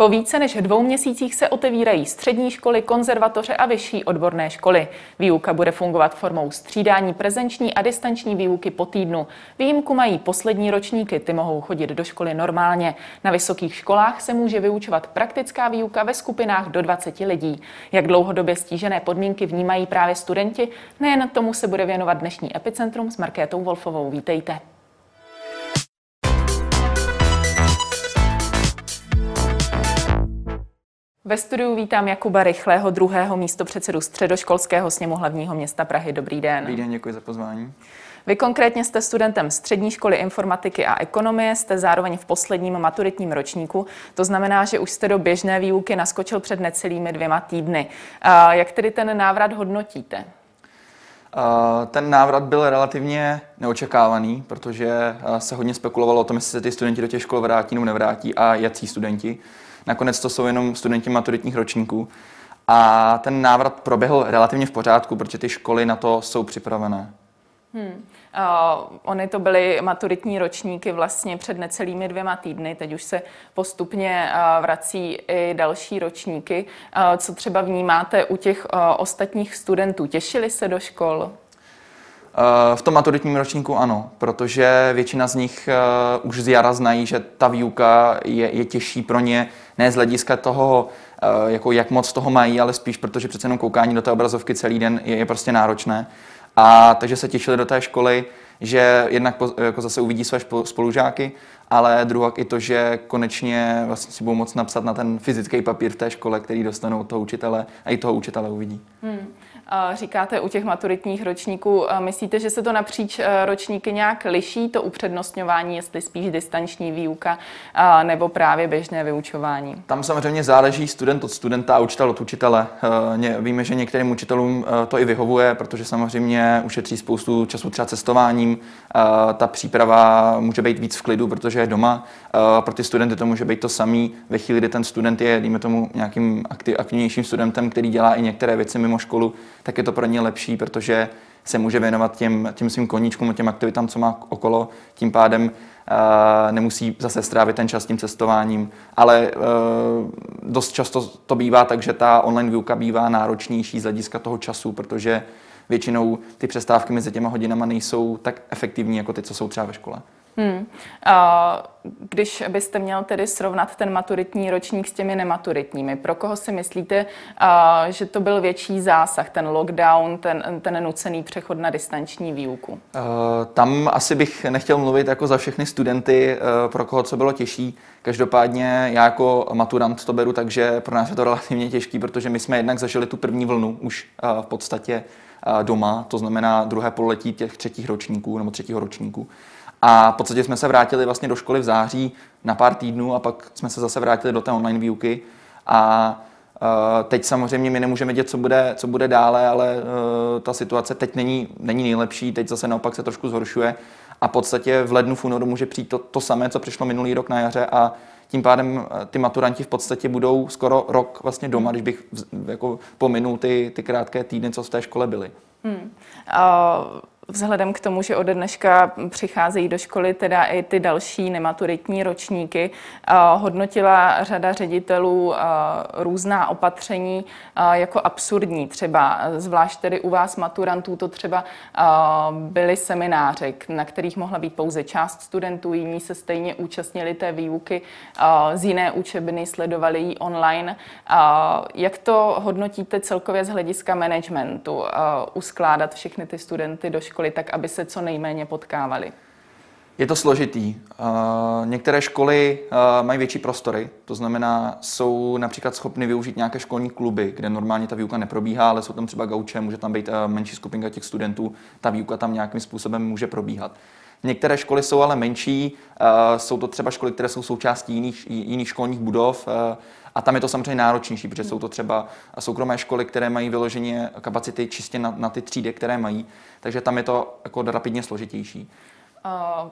Po více než dvou měsících se otevírají střední školy, konzervatoře a vyšší odborné školy. Výuka bude fungovat formou střídání prezenční a distanční výuky po týdnu. Výjimku mají poslední ročníky, ty mohou chodit do školy normálně. Na vysokých školách se může vyučovat praktická výuka ve skupinách do 20 lidí. Jak dlouhodobě stížené podmínky vnímají právě studenti, nejen tomu se bude věnovat dnešní Epicentrum s Markétou Wolfovou. Vítejte. Ve studiu vítám Jakuba Rychlého, druhého místo předsedu středoškolského sněmu hlavního města Prahy. Dobrý den. Dobrý den, děkuji za pozvání. Vy konkrétně jste studentem střední školy informatiky a ekonomie, jste zároveň v posledním maturitním ročníku. To znamená, že už jste do běžné výuky naskočil před necelými dvěma týdny. Jak tedy ten návrat hodnotíte? Ten návrat byl relativně neočekávaný, protože se hodně spekulovalo o tom, jestli se ty studenti do těch škol vrátí nebo nevrátí a jací studenti. Nakonec to jsou jenom studenti maturitních ročníků. A ten návrat proběhl relativně v pořádku, protože ty školy na to jsou připravené. Hmm. Uh, ony to byly maturitní ročníky vlastně před necelými dvěma týdny, teď už se postupně uh, vrací i další ročníky. Uh, co třeba vnímáte u těch uh, ostatních studentů? Těšili se do škol? V tom maturitním ročníku ano, protože většina z nich už z jara znají, že ta výuka je, je těžší pro ně, ne z hlediska toho, jako jak moc toho mají, ale spíš protože přece jenom koukání do té obrazovky celý den je, je prostě náročné. A takže se těšili do té školy, že jednak jako zase uvidí své spolužáky, ale druhá i to, že konečně vlastně si budou moct napsat na ten fyzický papír v té škole, který dostanou od toho učitele a i toho učitele uvidí. Hmm říkáte u těch maturitních ročníků. Myslíte, že se to napříč e, ročníky nějak liší, to upřednostňování, jestli spíš distanční výuka nebo právě běžné vyučování? Tam samozřejmě záleží student od studenta a učitel od učitele. E, víme, že některým učitelům e, to i vyhovuje, protože samozřejmě ušetří spoustu času třeba cestováním. Ta příprava může být víc v klidu, protože je doma. Pro ty studenty to může být to samý. Ve chvíli, kdy ten student je, dejme tomu, nějakým aktivnějším studentem, který dělá i některé věci mimo školu, tak je to pro ně lepší, protože se může věnovat těm, těm svým koníčkům, těm aktivitám, co má okolo, tím pádem uh, nemusí zase strávit ten čas tím cestováním, ale uh, dost často to bývá tak, že ta online výuka bývá náročnější z hlediska toho času, protože většinou ty přestávky mezi těma hodinama nejsou tak efektivní jako ty, co jsou třeba ve škole. Hmm. Když byste měl tedy srovnat ten maturitní ročník s těmi nematuritními, pro koho si myslíte, že to byl větší zásah, ten lockdown, ten, ten nucený přechod na distanční výuku? Tam asi bych nechtěl mluvit jako za všechny studenty, pro koho co bylo těžší. Každopádně já jako maturant to beru, takže pro nás je to relativně těžký, protože my jsme jednak zažili tu první vlnu už v podstatě doma, to znamená druhé pololetí těch třetích ročníků nebo třetího ročníku. A v podstatě jsme se vrátili vlastně do školy v září na pár týdnů a pak jsme se zase vrátili do té online výuky. A Uh, teď samozřejmě my nemůžeme vědět, co bude, co bude dále, ale uh, ta situace teď není, není nejlepší, teď zase naopak se trošku zhoršuje a v podstatě v lednu, v únoru může přijít to, to samé, co přišlo minulý rok na jaře a tím pádem ty maturanti v podstatě budou skoro rok vlastně doma, když bych jako pominul ty, ty krátké týdny, co v té škole byly. Hmm. Uh vzhledem k tomu, že ode dneška přicházejí do školy teda i ty další nematuritní ročníky, hodnotila řada ředitelů různá opatření jako absurdní. Třeba zvlášť tedy u vás maturantů to třeba byly semináře, na kterých mohla být pouze část studentů, jiní se stejně účastnili té výuky z jiné učebny, sledovali ji online. Jak to hodnotíte celkově z hlediska managementu, uskládat všechny ty studenty do školy? Školy, tak aby se co nejméně potkávali? Je to složitý. Některé školy mají větší prostory, to znamená, jsou například schopny využít nějaké školní kluby, kde normálně ta výuka neprobíhá, ale jsou tam třeba gauče, může tam být menší skupinka těch studentů, ta výuka tam nějakým způsobem může probíhat. Některé školy jsou ale menší, jsou to třeba školy, které jsou součástí jiných, jiných školních budov, a tam je to samozřejmě náročnější, protože jsou to třeba soukromé školy, které mají vyloženě kapacity čistě na, na ty třídy, které mají, takže tam je to jako rapidně složitější.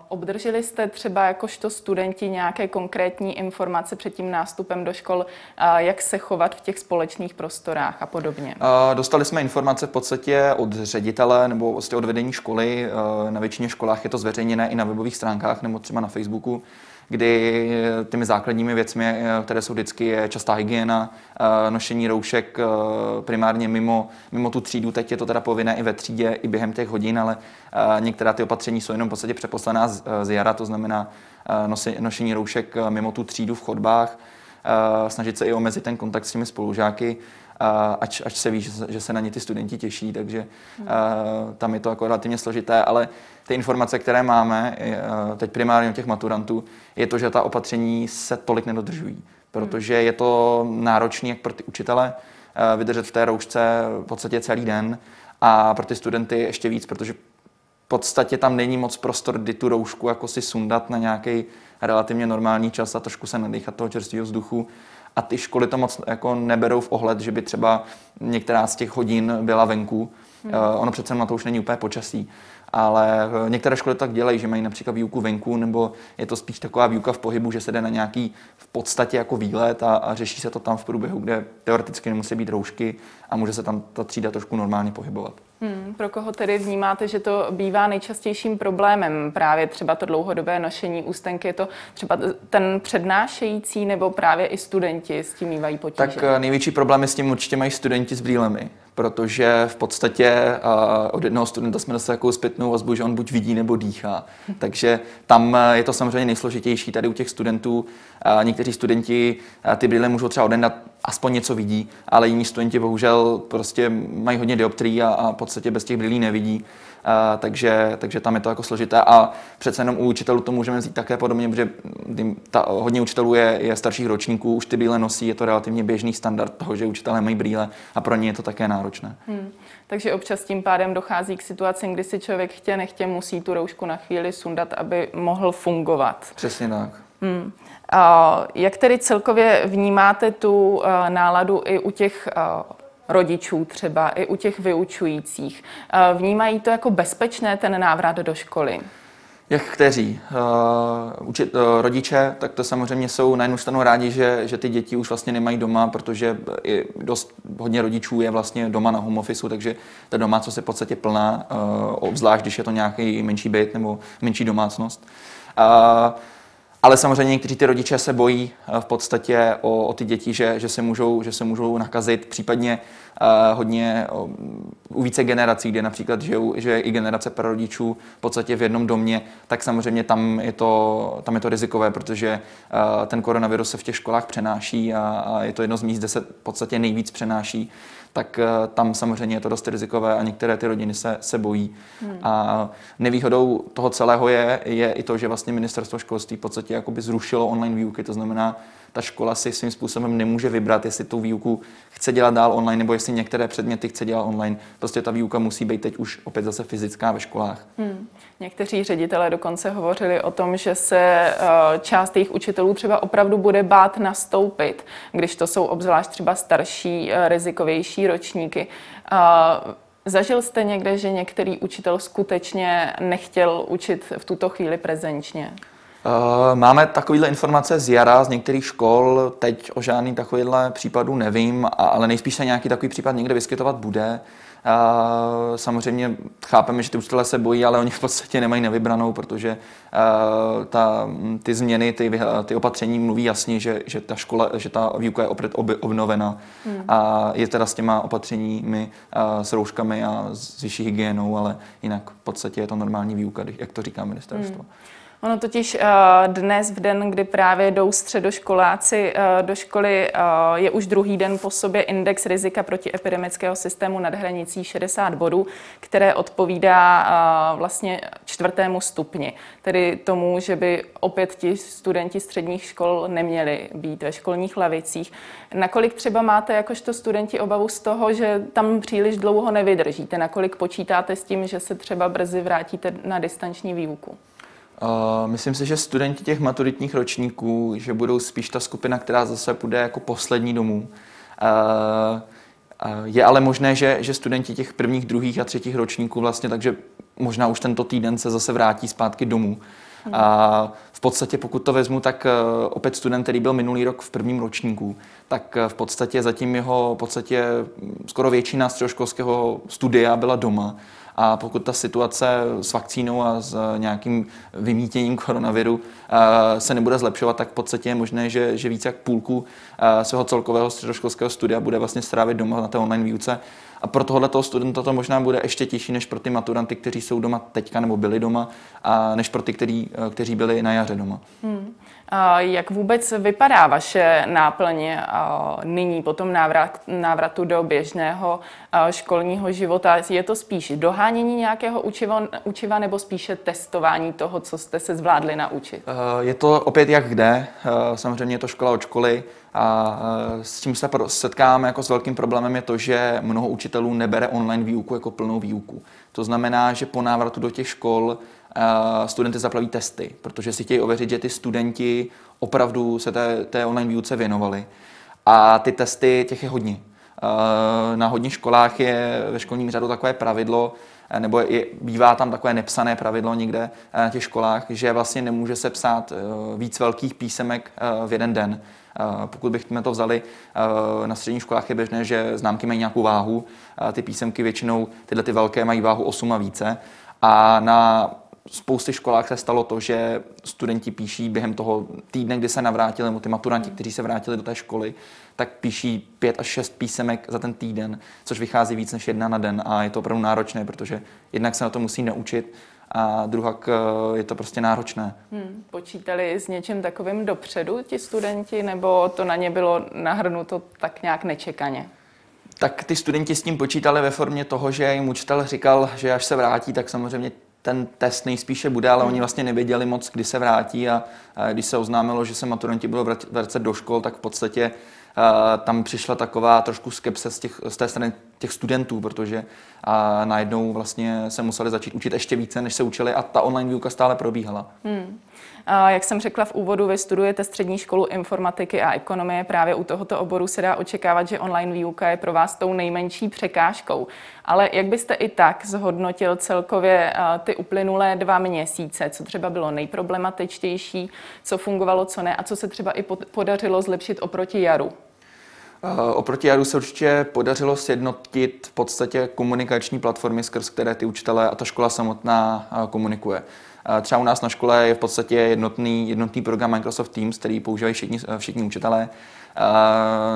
Obdrželi jste třeba jakožto studenti nějaké konkrétní informace před tím nástupem do škol, jak se chovat v těch společných prostorách a podobně? Dostali jsme informace v podstatě od ředitele nebo vlastně od vedení školy. Na většině školách je to zveřejněné i na webových stránkách nebo třeba na Facebooku kdy těmi základními věcmi, které jsou vždycky, je častá hygiena, nošení roušek primárně mimo, mimo tu třídu. Teď je to teda povinné i ve třídě, i během těch hodin, ale některá ty opatření jsou jenom v podstatě přeposlaná z, jara, to znamená nošení roušek mimo tu třídu v chodbách, snažit se i omezit ten kontakt s těmi spolužáky ač, ač se ví, že se, že se na ně ty studenti těší, takže hmm. tam je to jako relativně složité, ale ty informace, které máme teď primárně u těch maturantů, je to, že ta opatření se tolik nedodržují, protože je to náročné jak pro ty učitele vydržet v té roušce v podstatě celý den a pro ty studenty ještě víc, protože v podstatě tam není moc prostor, kdy tu roušku jako si sundat na nějaký relativně normální čas a trošku se nadýchat toho čerstvého vzduchu a ty školy to moc jako neberou v ohled, že by třeba některá z těch hodin byla venku. Hmm. Uh, ono přece na to už není úplně počasí, ale eh, některé školy tak dělají, že mají například výuku venku, nebo je to spíš taková výuka v pohybu, že se jde na nějaký v podstatě jako výlet a, a řeší se to tam v průběhu, kde teoreticky nemusí být roušky a může se tam ta třída trošku normálně pohybovat. Hmm, pro koho tedy vnímáte, že to bývá nejčastějším problémem? Právě třeba to dlouhodobé nošení ústenky, je to třeba ten přednášející nebo právě i studenti s tím mývají potíže? Tak eh, největší problémy s tím určitě mají studenti s brýlemi, protože v podstatě od jednoho studenta jsme dostali takovou zpětnou vazbu, že on buď vidí nebo dýchá. Takže tam eh, je to samozřejmě nejsložitější tady u těch studentů. Někteří studenti ty brýle můžou třeba odendat aspoň něco vidí, ale jiní studenti bohužel prostě mají hodně dioptrií a, a v podstatě bez těch brýlí nevidí. A, takže, takže tam je to jako složité a přece jenom u učitelů to můžeme vzít také podobně, protože ta, hodně učitelů je, je starších ročníků, už ty brýle nosí, je to relativně běžný standard toho, že učitelé mají brýle a pro ně je to také náročné. Hmm. Takže občas tím pádem dochází k situacím, kdy si člověk chtě nechtě musí tu roušku na chvíli sundat, aby mohl fungovat. Přesně tak. Hmm. Jak tedy celkově vnímáte tu eh, náladu i u těch eh, rodičů třeba, i u těch vyučujících? Eh, vnímají to jako bezpečné ten návrat do školy? Jak kteří? Uh, učit, uh, rodiče, tak to samozřejmě jsou na jednu stranu rádi, že, že ty děti už vlastně nemají doma, protože i dost hodně rodičů je vlastně doma na home office, takže ta domácnost je v podstatě plná, uh, obzvlášť když je to nějaký menší byt nebo menší domácnost. Uh, ale samozřejmě někteří ty rodiče se bojí eh, v podstatě o, o ty děti, že, že, se můžou, že se můžou nakazit, případně uh, hodně uh, u více generací, kde například žijou, že i generace prarodičů v podstatě v jednom domě, tak samozřejmě tam je to, tam je to rizikové, protože uh, ten koronavirus se v těch školách přenáší a, a je to jedno z míst, kde se v podstatě nejvíc přenáší tak eh, tam samozřejmě je to dost rizikové a některé ty rodiny se, se bojí. Hmm. A nevýhodou toho celého je, je i to, že vlastně ministerstvo školství v podstatě jakoby zrušilo online výuky, to znamená, ta škola si svým způsobem nemůže vybrat, jestli tu výuku chce dělat dál online, nebo jestli některé předměty chce dělat online. Prostě ta výuka musí být teď už opět zase fyzická ve školách. Hmm. Někteří ředitelé dokonce hovořili o tom, že se eh, část jejich učitelů třeba opravdu bude bát nastoupit, když to jsou obzvlášť třeba starší, eh, rizikovější ročníky. Zažil jste někde, že některý učitel skutečně nechtěl učit v tuto chvíli prezenčně? Eh, máme takovéhle informace z jara z některých škol, teď o žádný takovýhle případů nevím, ale nejspíš se nějaký takový případ někde vyskytovat bude. Eh, samozřejmě chápeme, že ty učitelé se bojí, ale oni v podstatě nemají nevybranou, protože eh, ta, ty změny, ty, ty opatření mluví jasně, že, že ta škola, že ta výuka je opět obnovena hmm. a je teda s těma opatřeními, s rouškami a s vyšší hygienou, ale jinak v podstatě je to normální výuka, jak to říká ministerstvo. Hmm. Ono totiž eh, dnes, v den, kdy právě jdou středoškoláci eh, do školy, eh, je už druhý den po sobě index rizika proti epidemického systému nad hranicí 60 bodů, které odpovídá vlastně čtvrtému stupni, tedy tomu, že by opět ti studenti středních škol neměli být ve školních lavicích. Nakolik třeba máte jakožto studenti obavu z toho, že tam příliš dlouho nevydržíte? Nakolik počítáte s tím, že se třeba brzy vrátíte na distanční výuku? Uh, myslím si, že studenti těch maturitních ročníků, že budou spíš ta skupina, která zase půjde jako poslední domů. Uh, uh, je ale možné, že, že studenti těch prvních, druhých a třetích ročníků vlastně, takže možná už tento týden se zase vrátí zpátky domů. A v podstatě, pokud to vezmu, tak opět student, který byl minulý rok v prvním ročníku, tak v podstatě zatím jeho v podstatě skoro většina středoškolského studia byla doma. A pokud ta situace s vakcínou a s nějakým vymítěním koronaviru eh, se nebude zlepšovat, tak v podstatě je možné, že, že více jak půlku eh, svého celkového středoškolského studia bude vlastně strávit doma na té online výuce. A pro tohohle toho studenta to možná bude ještě těžší než pro ty maturanty, kteří jsou doma teďka nebo byli doma, a než pro ty, kteří, eh, kteří byli na jaře doma. Hmm. Jak vůbec vypadá vaše náplň nyní po tom návratu do běžného školního života? Je to spíš dohánění nějakého učiva, učiva nebo spíše testování toho, co jste se zvládli naučit? Je to opět jak kde. Samozřejmě je to škola od školy. A s čím se setkáme jako s velkým problémem je to, že mnoho učitelů nebere online výuku jako plnou výuku. To znamená, že po návratu do těch škol studenty zaplaví testy, protože si chtějí ověřit, že ty studenti opravdu se té, té online výuce věnovali. A ty testy, těch je hodně. Na hodně školách je ve školním řadu takové pravidlo, nebo je, bývá tam takové nepsané pravidlo někde na těch školách, že vlastně nemůže se psát víc velkých písemek v jeden den. Pokud bychom to vzali, na středních školách je běžné, že známky mají nějakou váhu, ty písemky většinou, tyhle ty velké mají váhu 8 a více. A na spousty školách se stalo to, že studenti píší během toho týdne, kdy se navrátili, nebo ty maturanti, kteří se vrátili do té školy, tak píší pět až šest písemek za ten týden, což vychází víc než jedna na den a je to opravdu náročné, protože jednak se na to musí naučit a druhak eh, je to prostě náročné. Hmm. Počítali s něčím takovým dopředu ti studenti, nebo to na ně bylo nahrnuto tak nějak nečekaně? Tak ty studenti s tím počítali ve formě toho, že jim učitel říkal, že až se vrátí, tak samozřejmě ten test nejspíše bude, ale oni hmm. vlastně nevěděli moc, kdy se vrátí a, a když se oznámilo, že se maturanti budou vracet do škol, tak v podstatě tam přišla taková trošku skepse z, těch, z té strany těch studentů, protože a najednou vlastně se museli začít učit ještě více, než se učili a ta online výuka stále probíhala. Hmm. Jak jsem řekla v úvodu, vy studujete střední školu informatiky a ekonomie. Právě u tohoto oboru se dá očekávat, že online výuka je pro vás tou nejmenší překážkou. Ale jak byste i tak zhodnotil celkově ty uplynulé dva měsíce? Co třeba bylo nejproblematičtější, co fungovalo, co ne a co se třeba i podařilo zlepšit oproti jaru? Oproti jaru se určitě podařilo sjednotit v podstatě komunikační platformy, skrz které ty učitelé a ta škola samotná komunikuje. Třeba u nás na škole je v podstatě jednotný, jednotný program Microsoft Teams, který používají všichni, všichni učitelé.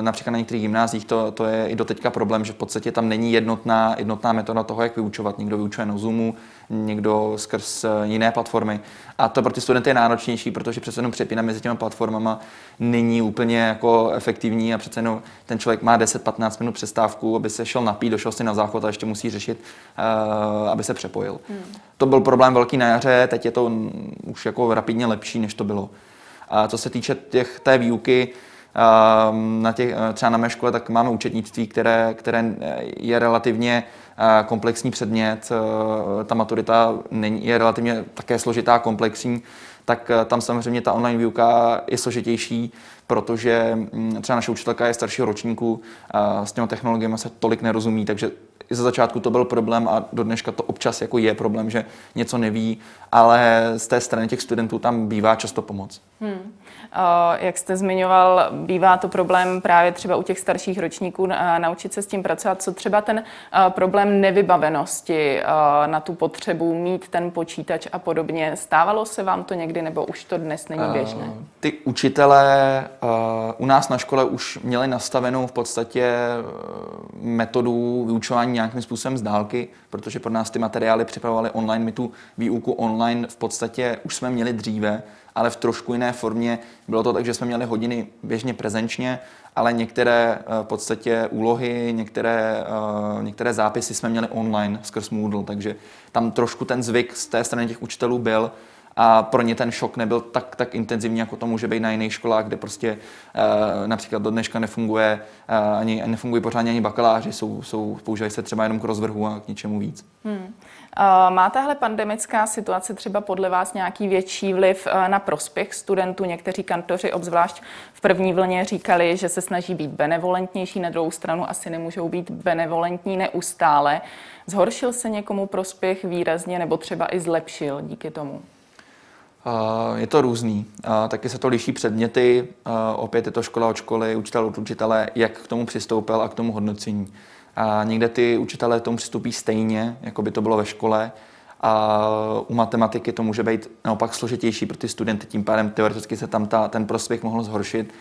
Například na některých gymnázích to, to je i doteďka problém, že v podstatě tam není jednotná, jednotná metoda toho, jak vyučovat. Někdo vyučuje na Zoomu, někdo skrz jiné platformy. A to pro ty studenty je náročnější, protože přece jenom přepína mezi těmi platformama není úplně jako efektivní a přece jenom ten člověk má 10-15 minut přestávku, aby se šel napít, došel si na záchod a ještě musí řešit, uh, aby se přepojil. Hmm. To byl problém velký na jaře, teď je to už jako rapidně lepší, než to bylo. A co se týče těch, té výuky, ehm, na těch, třeba na mé škole, tak máme účetnictví, které, které je relativně komplexní předmět, e, ta maturita je relativně také složitá, komplexní, tak e, tam samozřejmě ta online výuka je složitější, protože mm, třeba naše učitelka je staršího ročníku, s těmi technologiemi se tolik nerozumí, takže za začátku to byl problém a do dneška to občas jako je problém, že něco neví, ale z té strany těch studentů tam bývá často pomoc. Hmm. Jak jste zmiňoval, bývá to problém právě třeba u těch starších ročníků naučit se s tím pracovat. Co třeba ten problém nevybavenosti na tu potřebu mít ten počítač a podobně? Stávalo se vám to někdy nebo už to dnes není běžné? Ty učitelé u nás na škole už měli nastavenou v podstatě metodu vyučování nějakým způsobem z dálky, protože pro nás ty materiály připravovali online. My tu výuku online v podstatě už jsme měli dříve, ale v trošku jiné formě. Bylo to tak, že jsme měli hodiny běžně prezenčně, ale některé eh, v podstatě úlohy, některé, eh, některé zápisy jsme měli online skrz Moodle, takže tam trošku ten zvyk z té strany těch učitelů byl, a pro ně ten šok nebyl tak, tak intenzivní, jako to může být na jiných školách, kde prostě e, například do dneška nefunguje, e, ani, nefungují pořádně ani bakaláři, jsou, jsou, používají se třeba jenom k rozvrhu a k ničemu víc. Hmm. Má tahle pandemická situace třeba podle vás nějaký větší vliv na prospěch studentů? Někteří kantoři, obzvlášť v první vlně, říkali, že se snaží být benevolentnější, na druhou stranu asi nemůžou být benevolentní neustále. Zhoršil se někomu prospěch výrazně nebo třeba i zlepšil díky tomu? Je to různý. Taky se to liší předměty. Opět je to škola od školy, učitel od učitele, jak k tomu přistoupil a k tomu hodnocení. A někde ty učitelé tomu přistoupí stejně, jako by to bylo ve škole. A u matematiky to může být naopak složitější pro ty studenty, tím pádem teoreticky se tam ta, ten prospěch mohl zhoršit.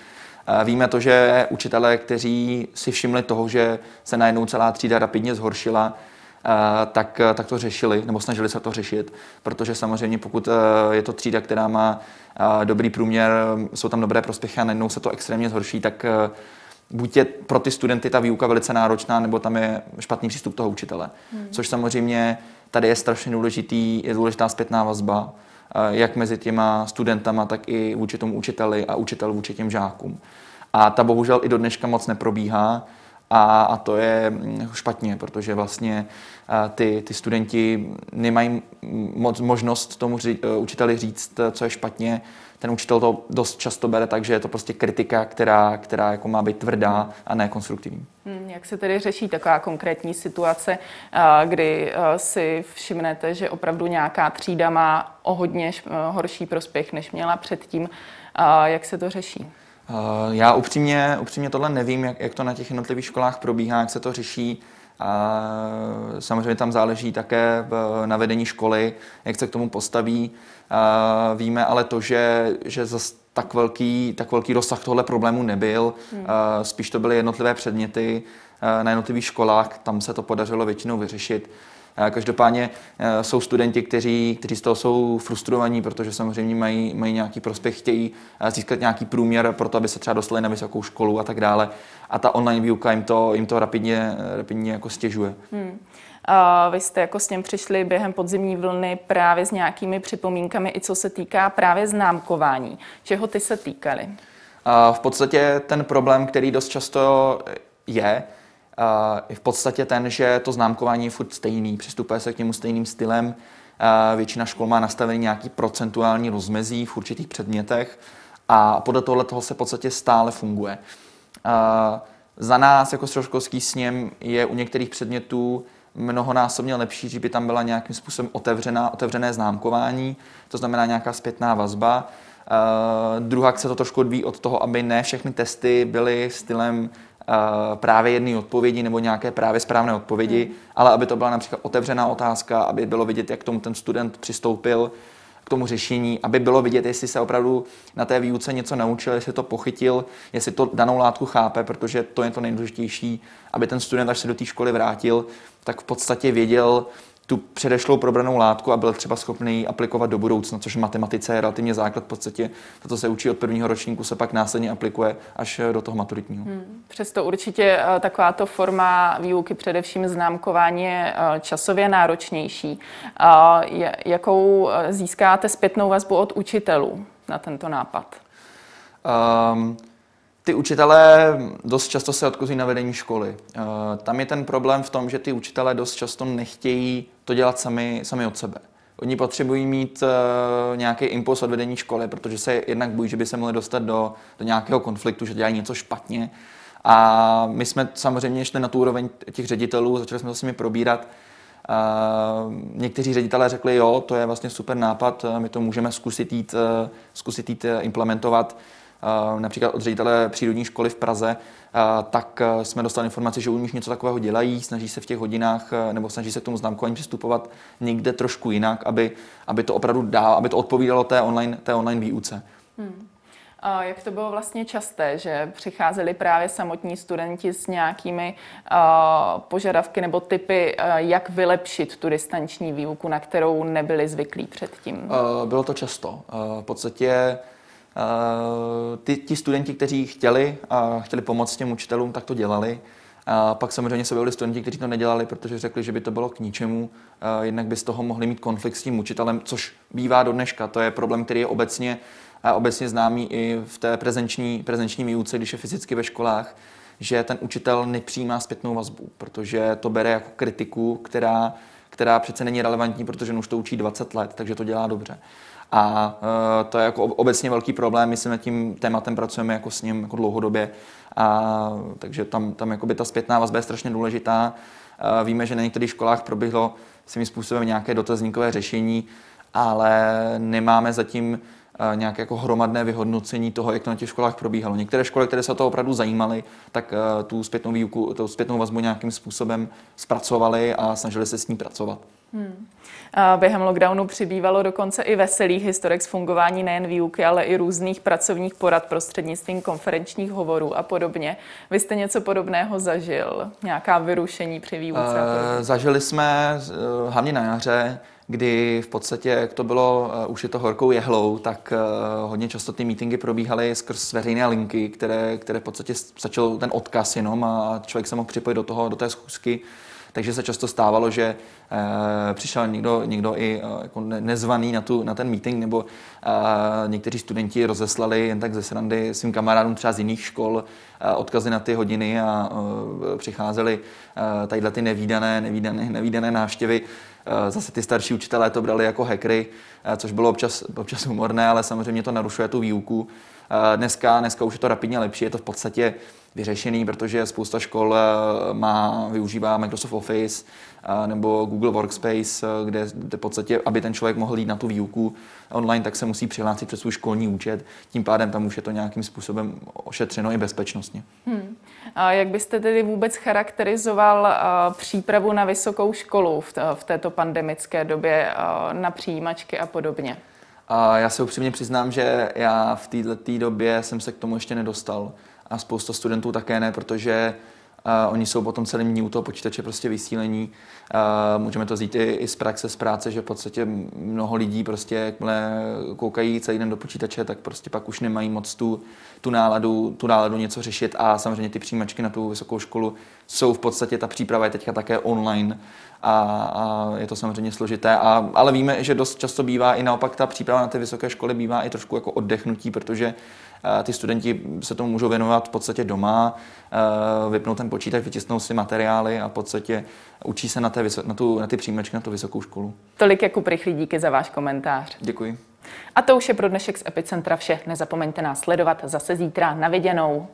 Víme to, že učitelé, kteří si všimli toho, že se najednou celá třída rapidně zhoršila, tak, tak to řešili, nebo snažili se to řešit, protože samozřejmě pokud je to třída, která má dobrý průměr, jsou tam dobré prospěchy a najednou se to extrémně zhorší, tak buď je pro ty studenty ta výuka velice náročná, nebo tam je špatný přístup toho učitele. Hmm. Což samozřejmě tady je strašně důležitý, je důležitá zpětná vazba, jak mezi těma studentama, tak i vůči tomu učiteli a učitel vůči těm žákům. A ta bohužel i do dneška moc neprobíhá a, a to je mm, špatně, protože vlastně ty, ty studenti nemají moc možnost tomu ří, e, učiteli říct, co je špatně. Ten učitel to dost často bere tak, že je to prostě kritika, která, která jako má být tvrdá a ne konstruktivní. Hmm, jak se tedy řeší taková konkrétní situace, kdy si všimnete, že opravdu nějaká třída má o hodně horší prospěch, než měla předtím? Jak se to řeší? Já upřímně, upřímně tohle nevím, jak, jak to na těch jednotlivých školách probíhá, jak se to řeší. A samozřejmě tam záleží také na vedení školy, jak se k tomu postaví. A víme ale to, že, že zase tak velký, tak velký rozsah tohle problému nebyl. Hmm. Spíš to byly jednotlivé předměty na jednotlivých školách, tam se to podařilo většinou vyřešit. Každopádně e, jsou studenti, kteří, kteří z toho jsou frustrovaní, protože samozřejmě mají, mají nějaký prospěch, chtějí e, získat nějaký průměr pro to, aby se třeba dostali na vysokou školu a tak dále. A ta online výuka jim to, jim to rapidně, rapidně jako stěžuje. Hmm. A vy jste jako s ním přišli během podzimní vlny právě s nějakými připomínkami, i co se týká právě známkování. Čeho ty se týkaly? V podstatě ten problém, který dost často je, je v podstatě ten, že to známkování je furt stejný, přistupuje se k němu stejným stylem. Většina škol má nastavený nějaký procentuální rozmezí v určitých předmětech a podle tohle toho se v podstatě stále funguje. Za nás jako středoškolský sněm je u některých předmětů mnohonásobně lepší, že by tam byla nějakým způsobem otevřená, otevřené známkování, to znamená nějaká zpětná vazba. Uh, druhá se to trošku odvíjí od toho, aby ne všechny testy byly stylem právě jedné odpovědi nebo nějaké právě správné odpovědi, hmm. ale aby to byla například otevřená otázka, aby bylo vidět, jak k tomu ten student přistoupil, k tomu řešení, aby bylo vidět, jestli se opravdu na té výuce něco naučil, jestli to pochytil, jestli to danou látku chápe, protože to je to nejdůležitější, aby ten student, až se do té školy vrátil, tak v podstatě věděl, tu předešlou probranou látku a byl třeba schopný ji aplikovat do budoucna, což v matematice je relativně základ. V podstatě to, co se učí od prvního ročníku, se pak následně aplikuje až do toho maturitního. Hmm. Přesto určitě eh, takováto forma výuky, především známkování, je eh, časově náročnější. Jakou eh, získáte zpětnou vazbu od učitelů na tento nápad? Um, ty učitelé dost často se odkazují na vedení školy. Eh, tam je ten problém v tom, že ty učitelé dost často nechtějí to dělat sami, sami od sebe. Oni potřebují mít uh, nějaký impuls od vedení školy, protože se jednak bojí, že by se mohli dostat do, do nějakého konfliktu, že dělají něco špatně. A my jsme samozřejmě šli na tu úroveň těch ředitelů, začali jsme to s nimi probírat. Uh, někteří ředitelé řekli, jo, to je vlastně super nápad, my to můžeme zkusit jít, uh, zkusit jít implementovat například od ředitele přírodní školy v Praze, tak jsme dostali informaci, že u nich něco takového dělají, snaží se v těch hodinách nebo snaží se k tomu známkování přistupovat někde trošku jinak, aby, aby to opravdu dál, aby to odpovídalo té online, té online výuce. Hmm. A jak to bylo vlastně časté, že přicházeli právě samotní studenti s nějakými uh, požadavky nebo typy, uh, jak vylepšit tu distanční výuku, na kterou nebyli zvyklí předtím? Uh, bylo to často. Uh, v podstatě Eh, ty, ti studenti, kteří chtěli a chtěli pomoct těm učitelům, tak to dělali. A pak samozřejmě se byli studenti, kteří to nedělali, protože řekli, že by to bylo k ničemu. A jednak by z toho mohli mít konflikt s tím učitelem, což bývá do dneška. To je problém, který je obecně, obecně známý i v té prezenční, prezenční výuce, když je fyzicky ve školách, že ten učitel nepřijímá zpětnou vazbu, protože to bere jako kritiku, která, která přece není relevantní, protože on už to učí 20 let, takže to dělá dobře. A uh, to je jako obecně velký problém, my si nad tím tématem pracujeme jako s ním jako dlouhodobě, a, takže tam, tam by ta zpětná vazba je strašně důležitá. Uh, víme, že na některých školách proběhlo svým způsobem nějaké dotazníkové řešení ale nemáme zatím eh, nějaké jako hromadné vyhodnocení toho, jak to na těch školách probíhalo. Některé školy, které se o to opravdu zajímaly, tak eh, tu zpětnou výuku, tu zpětnou vazbu nějakým způsobem zpracovali a snažili se s ní pracovat. Hmm. A během lockdownu přibývalo dokonce i veselých historek z fungování nejen výuky, ale i různých pracovních porad prostřednictvím konferenčních hovorů a podobně. Vy jste něco podobného zažil? Nějaká vyrušení při výuce? Uh, zažili jsme uh, hlavně na jaře, kdy v podstatě, jak to bylo uh, už je to horkou jehlou, tak hodně často ty meetingy probíhaly skrz veřejné linky, které, které v podstatě stačil ten odkaz jenom a člověk se mohl připojit do toho, do té schůzky. Takže se často stávalo, že e, přišel někdo, někdo i e, jako nezvaný na, tu, na ten meeting, nebo e, někteří studenti rozeslali jen tak ze srandy svým kamarádům třeba z jiných škol e, odkazy na ty hodiny a e, přicházely e, tadyhle ty nevýdané, nevýdané, nevýdané návštěvy. Zase ty starší učitelé to brali jako hackery, e, což bylo občas, občas humorné, ale samozřejmě to narušuje tu výuku. Dneska, dneska už je to rapidně lepší, je to v podstatě vyřešený, protože spousta škol eh, má, využívá Microsoft Office eh, nebo Google Workspace, eh, kde, v podstatě, aby ten člověk mohl jít na tu výuku online, tak se musí přihlásit přes svůj školní účet. Tím pádem tam už je to nějakým způsobem ošetřeno i bezpečnostně. Hmm. A jak byste tedy vůbec charakterizoval přípravu na vysokou školu v, v této pandemické době na přijímačky a podobně? A já se upřímně přiznám, že já v této době jsem se k tomu ještě nedostal a spousta studentů také ne, protože uh, oni jsou potom celým dní u toho počítače prostě vysílení. Uh, můžeme to zjít i, i z praxe, z práce, že v podstatě mnoho lidí prostě, jakmile koukají celý den do počítače, tak prostě pak už nemají moc tu, tu, náladu, tu náladu něco řešit. A samozřejmě ty přijímačky na tu vysokou školu jsou v podstatě, ta příprava je teďka také online. A, a je to samozřejmě složité, a, ale víme, že dost často bývá i naopak ta příprava na ty vysoké školy bývá i trošku jako oddechnutí, protože ty studenti se tomu můžou věnovat v podstatě doma, vypnout ten počítač, vytisknou si materiály a v podstatě učí se na, té, na, tu, na ty příjmečky na tu vysokou školu. Tolik jako Rychlý, díky za váš komentář. Děkuji. A to už je pro dnešek z Epicentra vše. Nezapomeňte nás sledovat zase zítra na viděnou.